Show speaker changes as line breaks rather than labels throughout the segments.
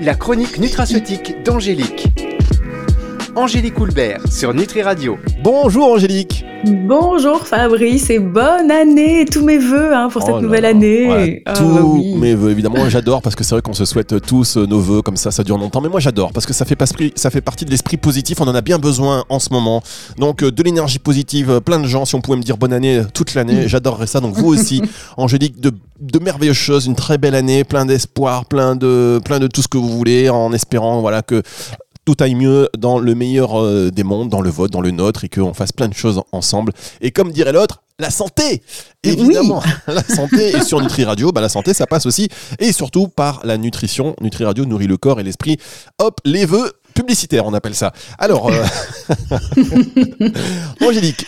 La chronique nutraceutique d'Angélique. Angélique Houlbert sur Nutri Radio.
Bonjour Angélique.
Bonjour Fabrice et bonne année, tous mes voeux hein, pour cette
Oh là
nouvelle année.
Ouais,
Ah,
tous
oui.
mes vœux, évidemment, j'adore parce que c'est vrai qu'on se souhaite tous euh, nos vœux comme ça, ça dure longtemps. Mais moi j'adore parce que ça fait, pas esprit- ça fait partie de l'esprit positif, on en a bien besoin en ce moment. Donc euh, de l'énergie positive, euh, plein de gens, si on pouvait me dire bonne année toute l'année, j'adorerais ça. Donc vous aussi, Angélique, de, de merveilleuses choses, une très belle année, plein d'espoir, plein de, plein de tout ce que vous voulez, en espérant voilà que tout aille mieux dans le meilleur euh, des mondes, dans le vote, dans le nôtre, et qu'on fasse plein de choses ensemble. Et comme dirait l'autre, la santé Évidemment, la santé. Et sur Nutri Radio, bah, la santé, ça passe aussi, et surtout par la nutrition. Nutri Radio nourrit le corps et l'esprit. Hop, les vœux publicitaires, on appelle ça. Alors, euh, Angélique,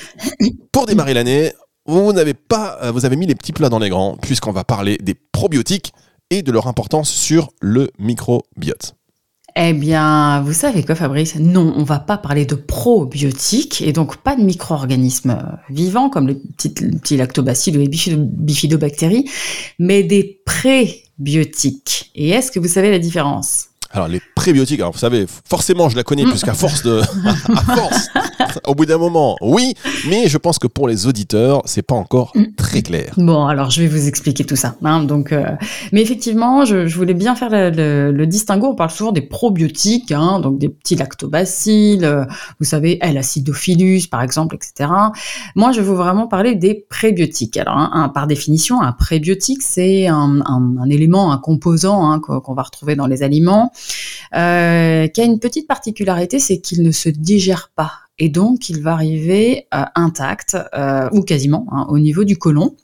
pour démarrer l'année, vous n'avez pas, euh, vous avez mis les petits plats dans les grands, puisqu'on va parler des probiotiques et de leur importance sur le microbiote.
Eh bien, vous savez quoi Fabrice? Non, on va pas parler de probiotiques et donc pas de micro-organismes vivants comme les petits, les petits lactobacilles ou les bifido- bifidobactéries, mais des prébiotiques. Et est-ce que vous savez la différence?
Alors les prébiotiques, alors vous savez, forcément je la connais puisqu'à force de, à force, au bout d'un moment, oui, mais je pense que pour les auditeurs, c'est pas encore très clair.
Bon, alors je vais vous expliquer tout ça. hein. donc, euh, mais effectivement, je, je voulais bien faire le, le- le distinguo. On parle souvent des probiotiques, hein, donc des petits lactobacilles, euh, vous savez, L-acidophilus par exemple, etc. Moi, je veux vraiment parler des prébiotiques. Alors, hein, un- par définition, un prébiotique, c'est un, un- un élément, un composant hein, qu'on qu'on va retrouver dans les aliments, euh, qui a une petite particularité, c'est qu'il ne se digère pas. Et donc, il va arriver euh, intact, euh, ou quasiment, hein, au niveau du côlon.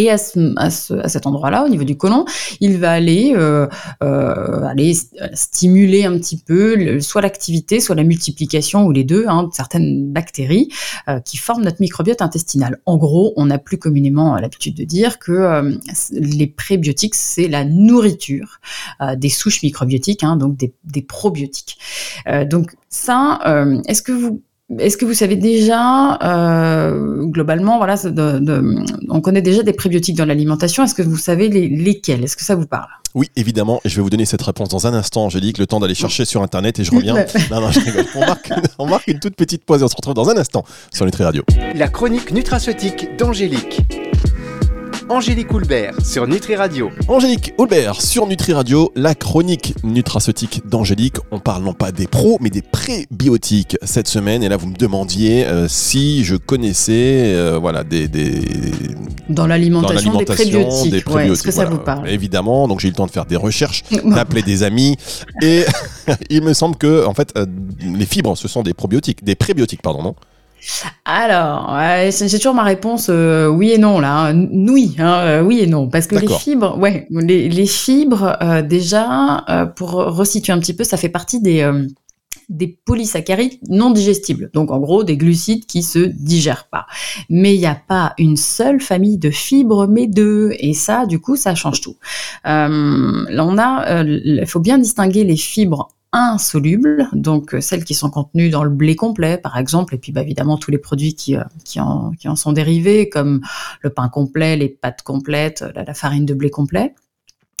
Et à, ce- à ce- à cet endroit-là, au niveau du côlon, il va aller, euh, euh, aller s- stimuler un petit peu le- soit l'activité, soit la multiplication, ou les deux, hein, de certaines bactéries euh, qui forment notre microbiote intestinal. En gros, on a plus communément euh, l'habitude de dire que euh, les prébiotiques, c'est la nourriture euh, des souches microbiotiques, hein, donc des, des probiotiques. Euh, donc ça, euh, est-ce que vous est-ce que vous savez déjà, euh, globalement, voilà, c'est de- de- on connaît déjà des prébiotiques dans l'alimentation. Est-ce que vous savez les- lesquels? Est-ce que ça vous parle?
Oui, évidemment, et je vais vous donner cette réponse dans un instant, Angélique, le temps d'aller chercher sur internet et je reviens. Non, non, je rigole. On marque, on marque une toute petite pause et on se retrouve dans un instant sur Nutri Radio.
La chronique nutraceutique d'Angélique. Angélique Houlbert sur Nutri Radio.
Angélique Aubert sur Nutri Radio, la chronique nutraceutique d'Angélique. On parle non pas des pros, mais des prébiotiques cette semaine. Et là, vous me demandiez euh, si je connaissais euh, voilà, des, des,
Dans
dans
l'alimentation des
l'alimentation
prébiotiques.
des
Ouais, Est-ce que ça
voilà.
vous parle
Évidemment, donc j'ai eu le temps de faire des recherches, d'appeler des amis. Et il me semble que, en fait, euh, les fibres, ce sont des probiotiques, des prébiotiques, pardon, non?
Alors, ouais, j'ai toujours ma réponse euh, oui et non là. N- Oui, hein, euh, oui et non, parce que les fibres, ouais, les, les fibres euh, déjà, euh, pour resituer un petit peu, ça fait partie des euh, des polysaccharides non digestibles. Donc en gros des glucides qui se digèrent pas. Mais il n'y a pas une seule famille de fibres, mais deux. Et ça, du coup, ça change tout. Euh, là, on a, il faut bien distinguer les fibres insolubles, donc euh, celles qui sont contenues dans le blé complet, par exemple, et puis bah, évidemment tous les produits qui, euh, en, sont dérivés, comme le pain complet, les pâtes complètes, la, farine de blé complet.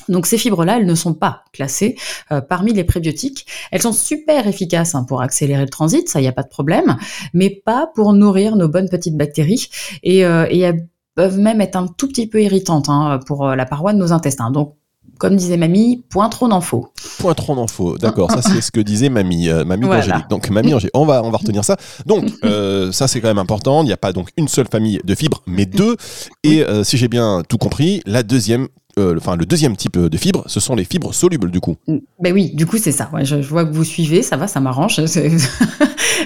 Donc ces fibres-là, elles ne sont pas classées euh, parmi les prébiotiques. Elles sont super efficaces hein, pour accélérer le transit, ça, il n'y a pas de problème, mais pas pour nourrir nos bonnes petites bactéries. Et, euh, et elles peuvent même être un tout petit peu irritantes hein, pour la paroi de nos intestins. Donc, comme disait mamie, point trop faut.
Point trop d'infos. D'accord, ça c'est ce que disait mamie, euh, mamie
Voilà.
d'Angélique. Donc mamie Angélique, on va, on va retenir ça. Donc euh, ça c'est quand même important. Il n'y a pas donc une seule famille de fibres, mais deux. Et euh, si j'ai bien tout compris, la deuxième, euh, enfin le deuxième type de fibres, ce sont les fibres solubles du coup.
Ben oui, du coup c'est ça. Je, vois que vous suivez, ça va, ça m'arrange.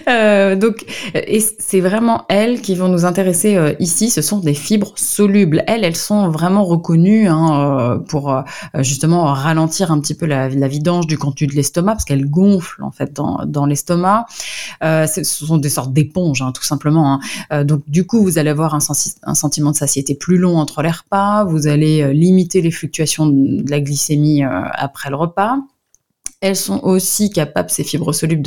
Euh, donc, et c'est vraiment elles qui vont nous intéresser euh, ici. Ce sont des fibres solubles. Elles, elles sont vraiment reconnues hein, euh, pour euh, justement ralentir un petit peu la, vidange du contenu de l'estomac parce qu'elles gonflent en fait dans, l'estomac. Euh, ce sont des sortes d'éponges, hein, tout simplement. hein. Euh, donc du coup, vous allez avoir un, un sentiment de satiété plus long entre les repas. Vous allez euh, limiter les fluctuations de la glycémie euh, après le repas. Elles sont aussi capables, ces fibres solubles,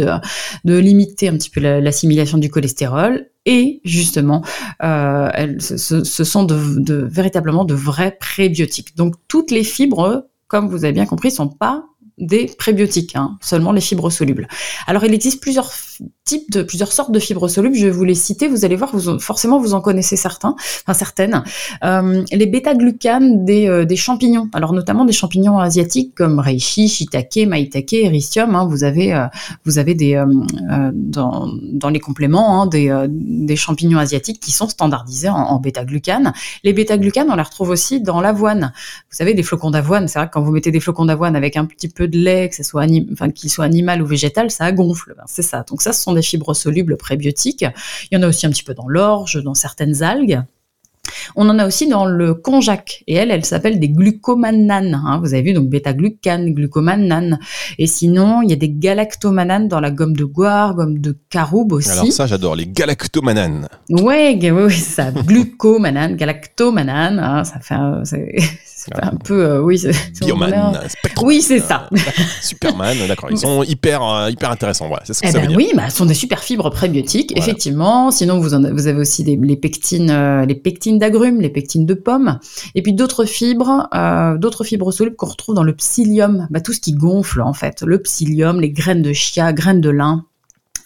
de, limiter un petit peu la- l'assimilation du cholestérol. Et justement, euh, elles, ce, sont véritablement de vrais prébiotiques. Donc toutes les fibres, comme vous avez bien compris, sont pas des prébiotiques, hein, seulement les fibres solubles. Alors il existe plusieurs types de plusieurs sortes de fibres solubles. Je vais vous les citer. Vous allez voir, vous, forcément vous en connaissez certains, enfin certaines. Euh, les bêta-glucanes des, euh, des, champignons. Alors notamment des champignons asiatiques comme reishi, shiitake, maitake, ericium. Hein, vous avez euh, vous avez des dans, dans les compléments hein, des, des champignons asiatiques qui sont standardisés en, en bêta-glucanes. Les bêta-glucanes, on les retrouve aussi dans l'avoine. Vous savez, des flocons d'avoine. C'est vrai que quand vous mettez des flocons d'avoine avec un petit peu de lait, que ce soit enfin qu'il soit animal ou végétal, ça gonfle. Ben, c'est ça. Donc ça, ce sont des fibres solubles prébiotiques. Il y en a aussi un petit peu dans l'orge, dans certaines algues. On en a aussi dans le konjac et elle, elle s'appelle des glucomananes. Hein. Vous avez vu donc bêta-glucane, glucomanane. Et sinon, il y a des galactomananes dans la gomme de goire, gomme de caroube aussi.
Alors ça, j'adore les galactomananes.
Ouais, oui, oui, ça. Glucomanane, galactomanane. Hein, ça fait, c'est un peu, euh, oui.
Bioman,
Oui, c'est ça.
Superman, d'accord. Ils sont hyper, euh, hyper intéressants. Voilà, c'est ce que eh ça
ben
veut dire.
Oui, bah, ce sont des super fibres prébiotiques, effectivement. Sinon, vous, en, vous avez aussi les pectines, euh, les pectines d'agrumes, les pectines de pommes, et puis d'autres fibres, d'autres fibres solubles qu'on retrouve dans le psyllium. Bah, tout ce qui gonfle, en fait. Le psyllium, les graines de chia, graines de lin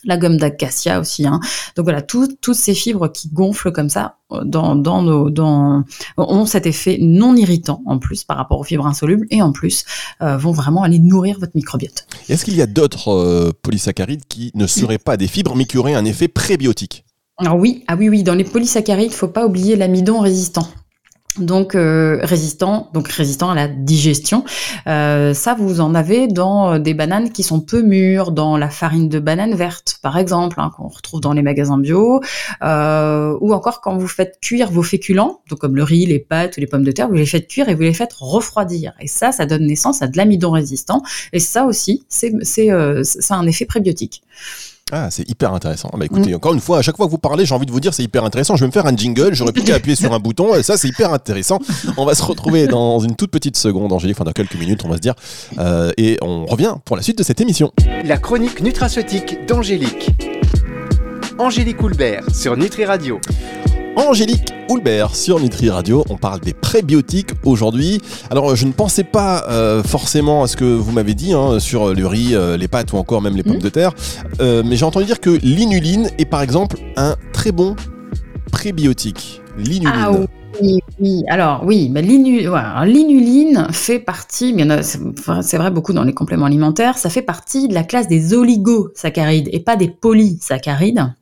la gomme d'acacia aussi. Hein. Donc voilà, toutes ces fibres qui gonflent comme ça euh, dans, dans nos, dans, ont cet effet non irritant en plus par rapport aux fibres insolubles et en plus euh, vont vraiment aller nourrir votre microbiote.
Est-ce qu'il y a d'autres euh, polysaccharides qui ne seraient pas des fibres mais qui auraient un effet prébiotique?
Alors oui, ah oui, oui, dans les polysaccharides, il faut pas oublier l'amidon résistant donc euh, résistant, donc résistant à la digestion. Euh, ça, vous en avez dans euh, des bananes qui sont peu mûres, dans la farine de banane verte, par exemple, hein, qu'on retrouve dans les magasins bio, ou encore quand vous faites cuire vos féculents, donc comme le riz, les pâtes ou les pommes de terre, vous les faites cuire et vous les faites refroidir. Et ça, ça donne naissance à de l'amidon résistant. Et ça aussi, c'est ça a un effet prébiotique.
Ah, c'est hyper intéressant. Bah écoutez, mm. encore une fois, à chaque fois que vous parlez, j'ai envie de vous dire c'est hyper intéressant. Je vais me faire un jingle, j'aurais pu appuyer sur un bouton, et ça c'est hyper intéressant. On va se retrouver dans une toute petite seconde, Angélique, enfin dans quelques minutes, on va se dire. Euh, et on revient pour la suite de cette émission.
La chronique nutraceutique d'Angélique. Angélique Houlbert sur Nutri Radio.
Angélique Houlbert sur Nutri Radio. On parle des prébiotiques aujourd'hui. Alors, je ne pensais pas euh, forcément à ce que vous m'avez dit hein, sur le riz, euh, les pâtes ou encore même les pommes mmh. de terre, euh, mais j'ai entendu dire que l'inuline est par exemple un très bon prébiotique. L'inuline.
Ah, oui, oui, alors oui, mais l'inuline fait partie, c'est vrai beaucoup dans les compléments alimentaires, ça fait partie de la classe des oligosaccharides et pas des polysaccharides.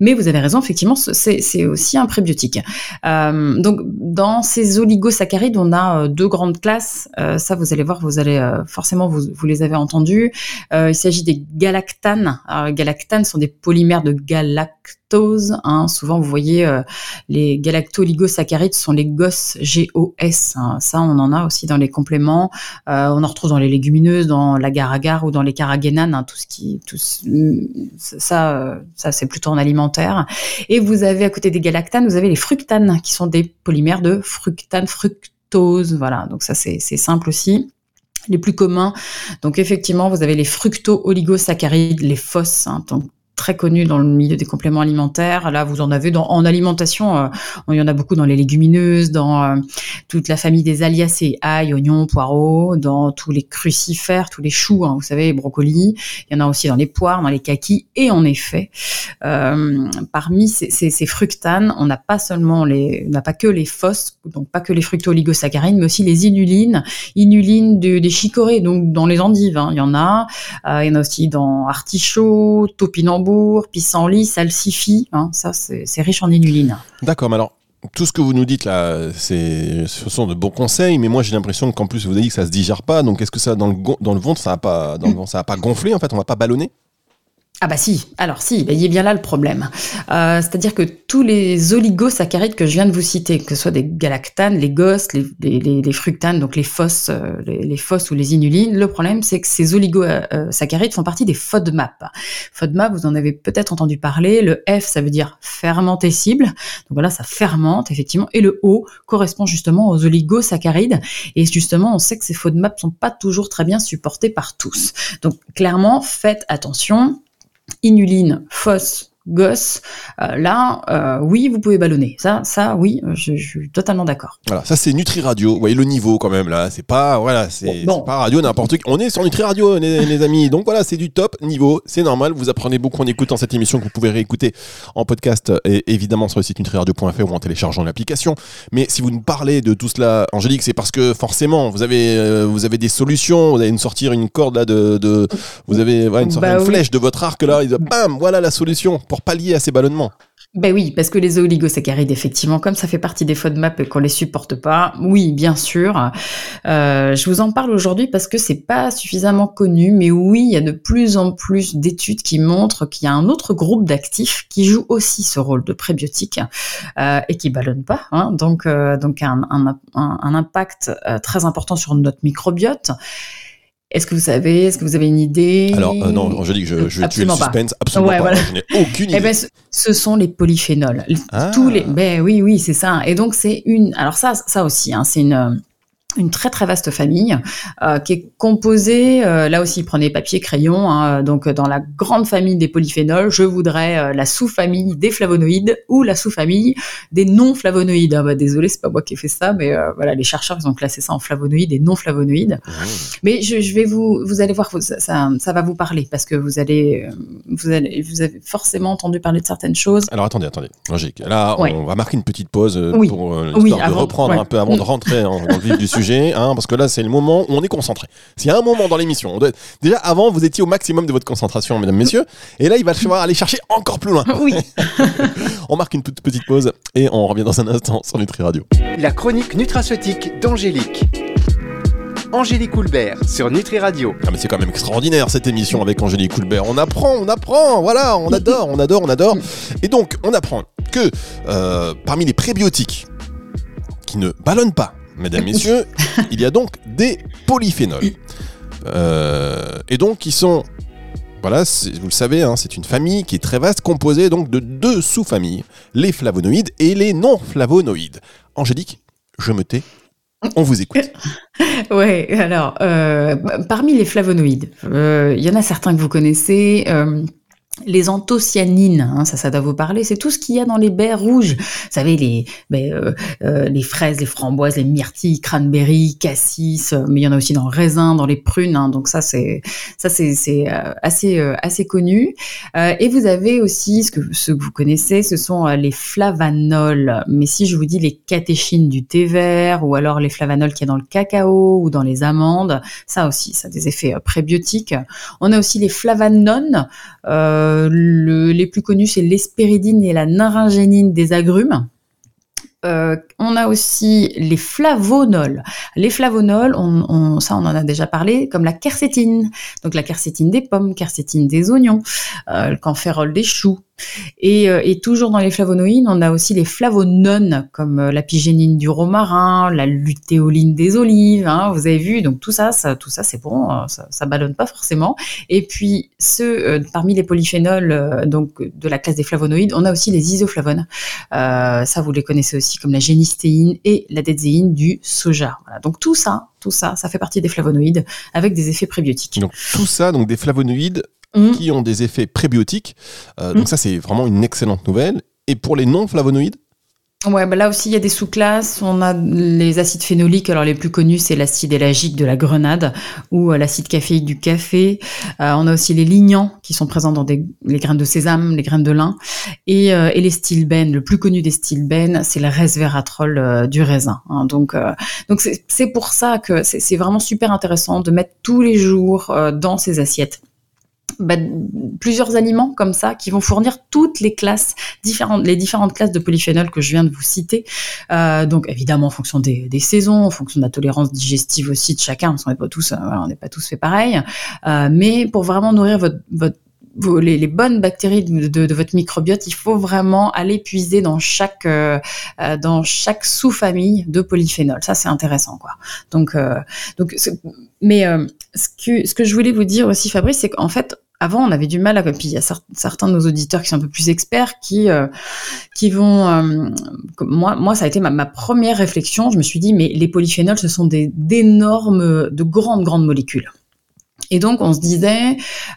Mais vous avez raison, effectivement, c'est aussi un prébiotique. Euh, donc, dans ces oligosaccharides, on a euh, deux grandes classes. Euh, ça, vous allez voir, vous allez forcément, vous, les avez entendus. il s'agit des galactanes. Galactanes sont des polymères de galactose Hein. Souvent, vous voyez, euh, les galacto-oligosaccharides sont les GOS, G-O-S. Hein. Ça, on en a aussi dans les compléments. Euh, on en retrouve dans les légumineuses, dans l'agar-agar ou dans les caragénanes. Hein, tout ce qui, tout ça, euh, ça c'est plutôt en alimentaire. Et vous avez à côté des galactanes, vous avez les fructanes, qui sont des polymères de fructane, fructose. Voilà, donc ça c'est simple aussi les plus communs. Donc effectivement, vous avez les fructo-oligosaccharides, les FOS, hein, donc très connu dans le milieu des compléments alimentaires. Là, vous en avez dans, en alimentation, euh, il y en a beaucoup dans les légumineuses, dans euh, toute la famille des aliacées, ail, oignons, poireaux, dans tous les crucifères, tous les choux, hein, vous savez, brocolis. Il y en a aussi dans les poires, dans les kakis. Et en effet, euh, parmi ces, fructanes, on n'a pas seulement les, n'a pas que les phos, donc pas que les fructo-oligosaccharides, mais aussi les inulines, inulines de, des chicorées, donc dans les endives, hein, il y en a. il y en a aussi dans topinambour, pissenlit, salsifis. Hein, ça, c'est riche en inuline.
D'accord, mais alors tout ce que vous nous dites là, ce sont de bons conseils, mais moi j'ai l'impression qu'en plus vous avez dit que ça se digère pas, donc est-ce que ça dans le, ventre ça va pas, pas gonfler en fait, on va pas ballonner?
Ah bah si, alors si, bah, il est bien là le problème. Euh, c'est-à-dire que tous les oligosaccharides que je viens de vous citer, que ce soit des galactanes, les GOS, les, fructanes, donc les FOS, euh, les, ou les inulines, le problème c'est que ces oligosaccharides font partie des FODMAP. FODMAP, vous en avez peut-être entendu parler, le F ça veut dire fermentescible, donc voilà, ça fermente effectivement, et le O correspond justement aux oligosaccharides, et justement on sait que ces FODMAP sont pas toujours très bien supportés par tous. Donc clairement, faites attention, inuline, FOS, gosse, euh, là, euh, oui, vous pouvez ballonner. Ça, ça, oui, je, je suis totalement d'accord.
Voilà, ça c'est Nutri Radio. Vous voyez le niveau quand même là. C'est pas voilà, c'est
Bon.
pas radio n'importe qui. On est sur Nutri Radio, les, les amis. Donc voilà, c'est du top niveau. C'est normal. Vous apprenez beaucoup en écoutant cette émission que vous pouvez réécouter en podcast et évidemment sur le site nutriradio.fr ou en téléchargeant l'application. Mais si vous nous parlez de tout cela, Angélique, c'est parce que forcément vous avez euh, vous avez des solutions. Vous allez nous sortir une corde là de, de vous avez une, sorte-
Bah
une
oui.
flèche de votre arc là. Et bam, voilà la solution pour pallier à ces ballonnements.
Ben oui, parce que les oligosaccharides, effectivement, comme ça fait partie des FODMAP et qu'on les supporte pas, oui, bien sûr. Euh, je vous en parle aujourd'hui parce que c'est pas suffisamment connu, mais oui, il y a de plus en plus d'études qui montrent qu'il y a un autre groupe d'actifs qui joue aussi ce rôle de prébiotique euh, et qui ballonne pas, hein, donc euh, donc un, impact très important sur notre microbiote. Est-ce que vous savez, est-ce que vous avez une idée?
Alors euh, non, Angélique, je, je vais tuer le
Absolument pas.
suspense. Absolument
Ouais,
pas.
voilà.
Je n'ai aucune idée.
Eh ben, ce, ce sont les polyphénols.
Ah.
Tous les, ben oui, oui, c'est ça. Et donc c'est une, alors ça, ça aussi, hein, c'est une une très très vaste famille euh, qui est composée, euh, là aussi prenez papier crayon, hein, donc euh, dans la grande famille des polyphénols, je voudrais euh, la sous-famille des flavonoïdes ou la sous-famille des non-flavonoïdes. Ah bah, désolé, c'est pas moi qui ai fait ça, mais voilà, les chercheurs ils ont classé ça en flavonoïdes et non-flavonoïdes.
Mmh.
Mais je, je vais vous, vous allez voir, ça, ça, ça va vous parler parce que vous allez, vous allez, vous avez forcément entendu parler de certaines choses.
Alors attendez, attendez. Angélique, là,
Ouais.
on va marquer une petite pause
Oui.
pour
Oui,
de
avant,
reprendre
ouais.
un peu avant de rentrer en- dans le vif du sujet, hein, parce que là, c'est le moment où on est concentré. S'il y a un moment dans l'émission, on doit être- déjà avant, vous étiez au maximum de votre concentration, mesdames, messieurs, et là, il va falloir aller chercher encore plus loin.
Oui.
On marque une toute petite pause et on revient dans un instant sur Nutri Radio.
La chronique nutraceutique d'Angélique. Angélique Houlbert sur Nutri Radio.
Ah, mais c'est quand même extraordinaire cette émission avec Angélique Coulbert. On apprend, on apprend, voilà, on adore, on adore, on adore. Et donc, on apprend que euh, parmi les prébiotiques qui ne ballonnent pas, mesdames, messieurs, il y a donc des polyphénols. Euh, et donc, qui sont, voilà, vous le savez, hein, c'est une famille qui est très vaste, composée donc de deux sous-familles, les flavonoïdes et les non-flavonoïdes. Angélique, je me tais, on vous écoute.
Ouais, alors, euh, parmi les flavonoïdes, euh, il y en a certains que vous connaissez. Les anthocyanines, hein, ça, ça doit vous parler, c'est tout ce qu'il y a dans les baies rouges. Vous savez, les, ben, euh, euh, les fraises, les framboises, les myrtilles, cranberry, cassis, euh, mais il y en a aussi dans le raisin, dans les prunes. hein, donc ça, c'est ça, c'est assez assez connu. Et vous avez aussi ce que vous connaissez, ce sont les flavanols. Mais si je vous dis les catéchines du thé vert ou alors les flavanols qu'il y a dans le cacao ou dans les amandes, ça aussi, ça a des effets prébiotiques. On a aussi les flavanones. Le- les plus connus, c'est l'hespéridine et la naringénine des agrumes. Euh, on a aussi les flavonols. Les flavonols, on, ça on en a déjà parlé, comme la quercétine. Donc la quercétine des pommes, quercétine des oignons, euh, le campérol des choux. Et, euh, et toujours dans les flavonoïdes, on a aussi les flavonones, comme euh, la pygénine du romarin, la lutéoline des olives. hein, vous avez vu, donc tout ça, tout ça c'est bon, euh, ça, ballonne pas forcément. Et puis ceux euh, parmi les polyphénols, donc de la classe des flavonoïdes, on a aussi les isoflavones. Ça, vous les connaissez aussi comme la génistéine et la dézéine du soja. Donc tout ça, tout ça, ça fait partie des flavonoïdes avec des effets prébiotiques.
Donc tout ça, donc des flavonoïdes
Mmh.
qui ont des effets prébiotiques. Euh. Donc ça, c'est vraiment une excellente nouvelle. Et pour les non-flavonoïdes,
Ouais, bah là aussi il y a des sous-classes. On a les acides phénoliques. Alors les plus connus c'est l'acide élagique de la grenade ou euh, l'acide caféique du café. Euh, on a aussi les lignans qui sont présents dans des, les graines de sésame, les graines de lin et, euh, et les stilbènes. Le plus connu des stilbènes c'est le resveratrol euh, du raisin. hein. Donc donc c'est pour ça que c'est vraiment super intéressant de mettre tous les jours dans ces assiettes. Bah, plusieurs aliments comme ça qui vont fournir toutes les classes différentes, les différentes classes de polyphénol que je viens de vous citer. Euh, donc évidemment en fonction des, des saisons, en fonction de la tolérance digestive aussi de chacun, parce qu'on n'est pas tous, euh, voilà, on n'est pas tous fait pareil. Euh, mais pour vraiment nourrir votre, votre les, les bonnes bactéries de, de- votre microbiote, il faut vraiment aller puiser dans chaque euh, euh, dans chaque sous-famille de polyphénol. Ça c'est intéressant quoi. Donc euh, donc mais euh, ce que ce que je voulais vous dire aussi Fabrice, c'est qu'en fait avant, on avait du mal à. Puis il y a cer- certains de nos auditeurs qui sont un peu plus experts qui euh, qui vont. euh, moi, moi, ça a été ma, ma première réflexion. Je me suis dit, mais les polyphénols, ce sont des d'énormes, de grandes, grandes molécules. Et donc on se disait,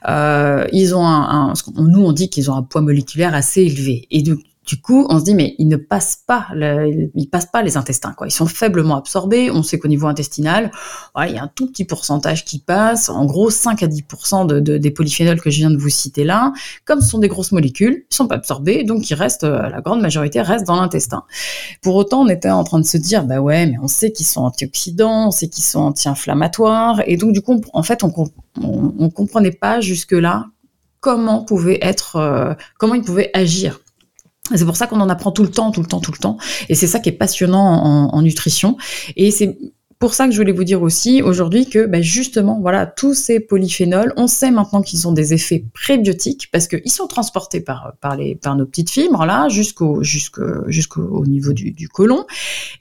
euh, ils ont un, un, nous on dit qu'ils ont un poids moléculaire assez élevé. Et donc du coup, on se dit mais ils ne passent pas, ils passent pas les intestins quoi. Ils sont faiblement absorbés. On sait qu'au niveau intestinal, il y a un tout petit pourcentage qui passe. En gros, 5 à 10 de, de, des polyphénols que je viens de vous citer là, comme ce sont des grosses molécules, ils sont pas absorbés, donc ils restent, euh, la grande majorité reste dans l'intestin. Pour autant, on était en train de se dire bah ouais, mais on sait qu'ils sont antioxydants, on sait qu'ils sont anti-inflammatoires, et donc du coup, en fait, on, on comprenait pas jusque là comment euh, comment ils pouvaient agir. C'est pour ça qu'on en apprend tout le temps, tout le temps, tout le temps. Et c'est ça qui est passionnant en, nutrition. Et c'est pour ça que je voulais vous dire aussi aujourd'hui que bah, justement, voilà, tous ces polyphénols, on sait maintenant qu'ils ont des effets prébiotiques parce qu'ils sont transportés par, nos petites fibres là jusqu'au niveau du, côlon,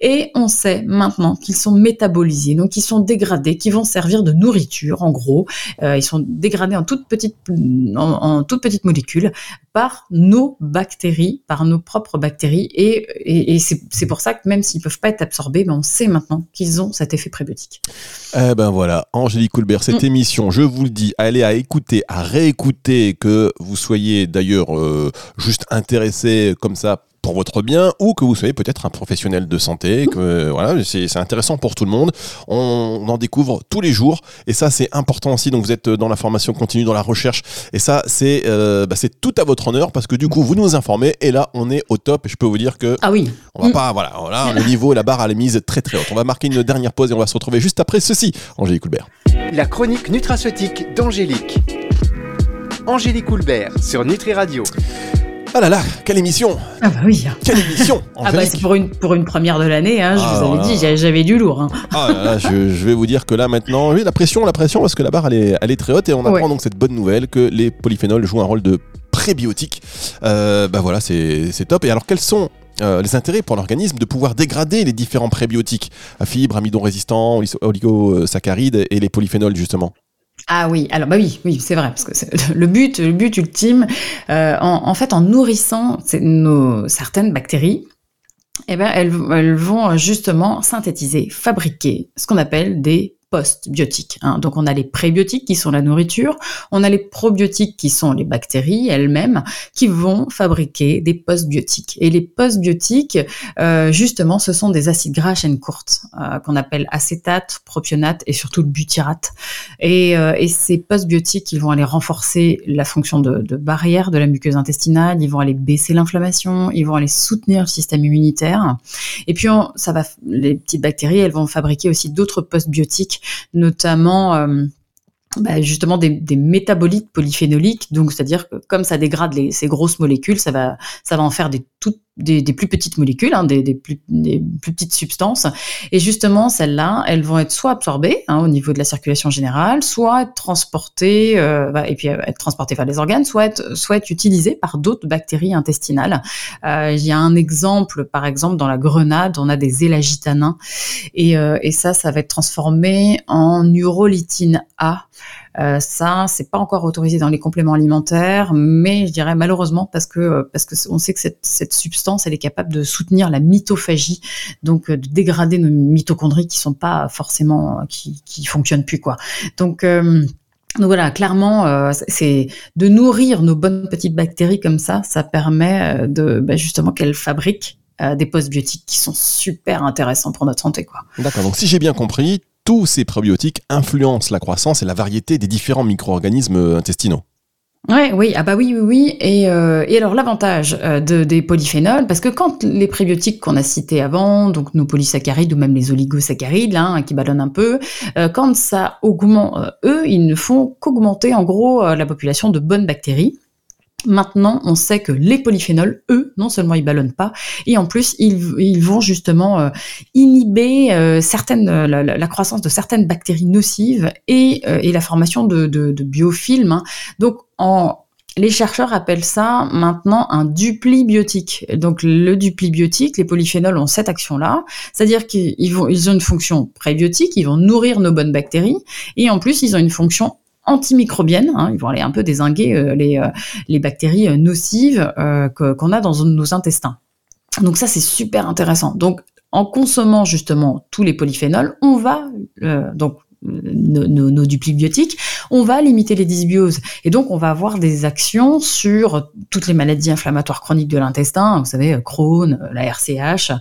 et on sait maintenant qu'ils sont métabolisés, donc ils sont dégradés, qui vont servir de nourriture en gros. Euh, ils sont dégradés en toutes petites en, molécules par nos bactéries, par nos propres bactéries, et, c'est pour ça que même s'ils peuvent pas être absorbés, on sait maintenant qu'ils ont cette effet prébiotique.
Eh ben voilà, Angélique Coulbert, cette mm. émission, je vous le dis, allez à écouter, à réécouter, que vous soyez d'ailleurs euh, juste intéressé comme ça pour votre bien ou que vous soyez peut-être un professionnel de santé. Que voilà, c'est intéressant pour tout le monde. On, en découvre tous les jours et ça c'est important aussi. Donc vous êtes dans la formation continue, dans la recherche et ça c'est euh, bah, c'est tout à votre honneur parce que du coup vous nous informez et là on est au top. Et je peux vous dire que
ah oui,
on va mm. pas voilà, voilà le niveau, la barre elle est mise très très haute. On va marquer une dernière pause et on va se retrouver juste après ceci. Angélique Coulbert.
La chronique nutraceutique d'Angélique. Angélique Coulbert sur Nutri Radio.
Ah là là, quelle émission
Ah bah oui.
Quelle émission
Ah bah c'est pour une, pour une première de l'année, hein, je ah vous avais dit, j'avais du lourd. Hein.
Ah là là, je, je, vais vous dire que là maintenant, oui, la pression, la pression, parce que la barre elle est, elle est très haute et on apprend donc cette bonne nouvelle que les polyphénols jouent un rôle de prébiotique. Euh, bah voilà, c'est top. Et alors quels sont euh, les intérêts pour l'organisme de pouvoir dégrader les différents prébiotiques, à fibres, amidon résistants, oligosaccharides et les polyphénols justement
ah oui, alors bah oui, oui, c'est vrai, parce que le but, le but ultime, euh, en, fait, en nourrissant certaines bactéries, eh ben, elles, elles vont justement synthétiser, fabriquer ce qu'on appelle des postbiotiques. Hein. Donc on a les prébiotiques qui sont la nourriture, on a les probiotiques qui sont les bactéries elles-mêmes qui vont fabriquer des postbiotiques. Et les postbiotiques, euh, justement, ce sont des acides gras à chaîne courte euh, qu'on appelle acétate, propionate et surtout butyrate. Et, euh, et ces postbiotiques, ils vont aller renforcer la fonction de, de, barrière de la muqueuse intestinale, ils vont aller baisser l'inflammation, ils vont aller soutenir le système immunitaire. Et puis on, ça va, les petites bactéries, elles vont fabriquer aussi d'autres postbiotiques notamment euh, bah, justement des, métabolites polyphénoliques. Donc, c'est-à-dire que comme ça dégrade ces grosses molécules, ça va, ça va en faire des toutes des, plus petites molécules, hein, des, plus, des, petites substances. Et justement, celles-là, elles vont être soit absorbées hein, au niveau de la circulation générale, soit être transportées euh, et puis euh, être transportées vers les organes, soit être, utilisées par d'autres bactéries intestinales. Euh, il y a un exemple, par exemple, dans la grenade, on a des élagitanins et, euh, et ça, ça va être transformé en urolitine A. Euh, ça, c'est pas encore autorisé dans les compléments alimentaires, mais je dirais malheureusement parce que parce que on sait que cette, cette substance, elle est capable de soutenir la mitophagie, donc euh, de dégrader nos mitochondries qui sont pas forcément qui qui fonctionnent plus quoi. Donc euh, donc voilà, clairement, euh, c'est de nourrir nos bonnes petites bactéries comme ça, ça permet de bah, justement qu'elles fabriquent euh, des postbiotiques qui sont super intéressants pour notre santé.
D'accord, donc si j'ai bien compris, tous ces probiotiques influencent la croissance et la variété des différents micro-organismes intestinaux.
Ouais, oui, ah bah oui, oui, oui. Et, euh, alors l'avantage euh, de, des polyphénols, parce que quand les prébiotiques qu'on a cités avant, donc nos polysaccharides ou même les oligosaccharides, hein, qui ballonnent un peu, euh, quand ça augmente, euh, eux, ils ne font qu'augmenter en gros euh, la population de bonnes bactéries. Maintenant, on sait que les polyphénols, eux, non seulement ils ballonnent pas, et en plus ils, vont justement euh, inhiber euh, certaines la, la, croissance de certaines bactéries nocives et, euh, la formation de, biofilms. Hein. Donc, les chercheurs appellent ça maintenant un duplibiotique. Donc le duplibiotique, les polyphénols ont cette action-là, c'est-à-dire qu'ils ont une fonction prébiotique, ils vont nourrir nos bonnes bactéries, et en plus ils ont une fonction antimicrobiennes. Hein, ils vont aller un peu désinguer euh, les, euh, les bactéries euh, nocives qu'on a dans nos intestins. Donc ça, c'est super intéressant. Donc en consommant justement tous les polyphénols, on va donc nos, nos, nos dupliques biotiques, on va limiter les dysbioses. Et donc, on va avoir des actions sur toutes les maladies inflammatoires chroniques de l'intestin, vous savez, Crohn, la RCH,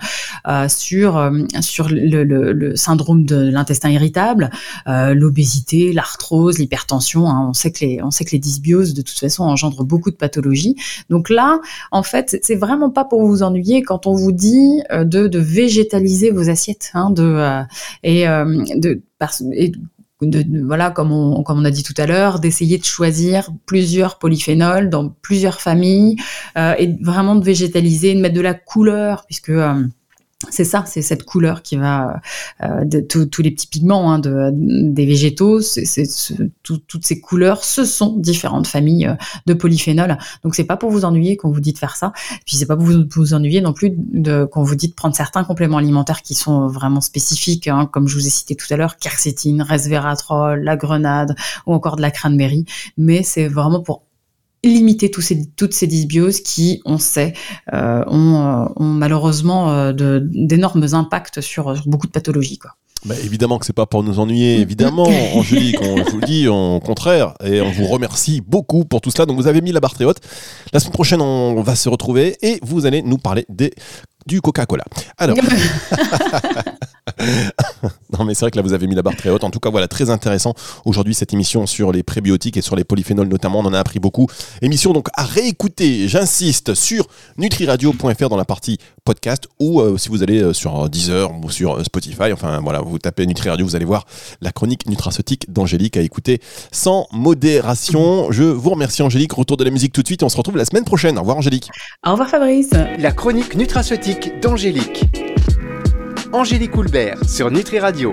euh, sur, euh, sur le, le, le, syndrome de l'intestin irritable, euh, l'obésité, l'arthrose, l'hypertension. Hein. On sait que les, on sait que les dysbioses, de toute façon, engendrent beaucoup de pathologies. Donc là, en fait, c'est vraiment pas pour vous ennuyer quand on vous dit euh, de, de végétaliser vos assiettes, hein, de, euh, et, de, de, voilà, comme on, comme on a dit tout à l'heure, d'essayer de choisir plusieurs polyphénols dans plusieurs familles euh, et vraiment de végétaliser, de mettre de la couleur, puisque euh, c'est ça, c'est cette couleur qui va, euh, de, tous les petits pigments hein, de, des végétaux, c'est, toutes ces couleurs, ce sont différentes familles euh, de polyphénols. Donc c'est pas pour vous ennuyer qu'on vous dit de faire ça, puis c'est pas pour vous, vous ennuyer non plus de, qu'on vous dit de prendre certains compléments alimentaires qui sont vraiment spécifiques, hein, comme je vous ai cité tout à l'heure, quercétine, resveratrol, la grenade ou encore de la cranberry. Mais c'est vraiment pour limiter tous ces, toutes ces dysbioses qui, on sait, euh, ont, euh, ont, malheureusement euh, d'énormes impacts sur, sur, beaucoup de pathologies. Quoi.
Bah évidemment que c'est pas pour nous ennuyer, mm. évidemment, Angélique, on vous le dis, au contraire, et on vous remercie beaucoup pour tout cela. Donc vous avez mis la barre très haute. La semaine prochaine, on va se retrouver et vous allez nous parler des du Coca-Cola. Alors. non, mais c'est vrai que là, vous avez mis la barre très haute. En tout cas, voilà, très intéressant aujourd'hui cette émission sur les prébiotiques et sur les polyphénols notamment. On en a appris beaucoup. Émission donc à réécouter, j'insiste, sur nutriradio.fr dans la partie podcast ou euh, si vous allez euh, sur Deezer ou sur euh, Spotify. Enfin, voilà, vous tapez NutriRadio, vous allez voir la chronique nutraceutique d'Angélique à écouter sans modération. Je vous remercie, Angélique. Retour de la musique tout de suite. On se retrouve la semaine prochaine. Au revoir, Angélique.
Au revoir, Fabrice.
La chronique nutraceutique d'Angélique. Angélique Houlbert sur Nutri Radio.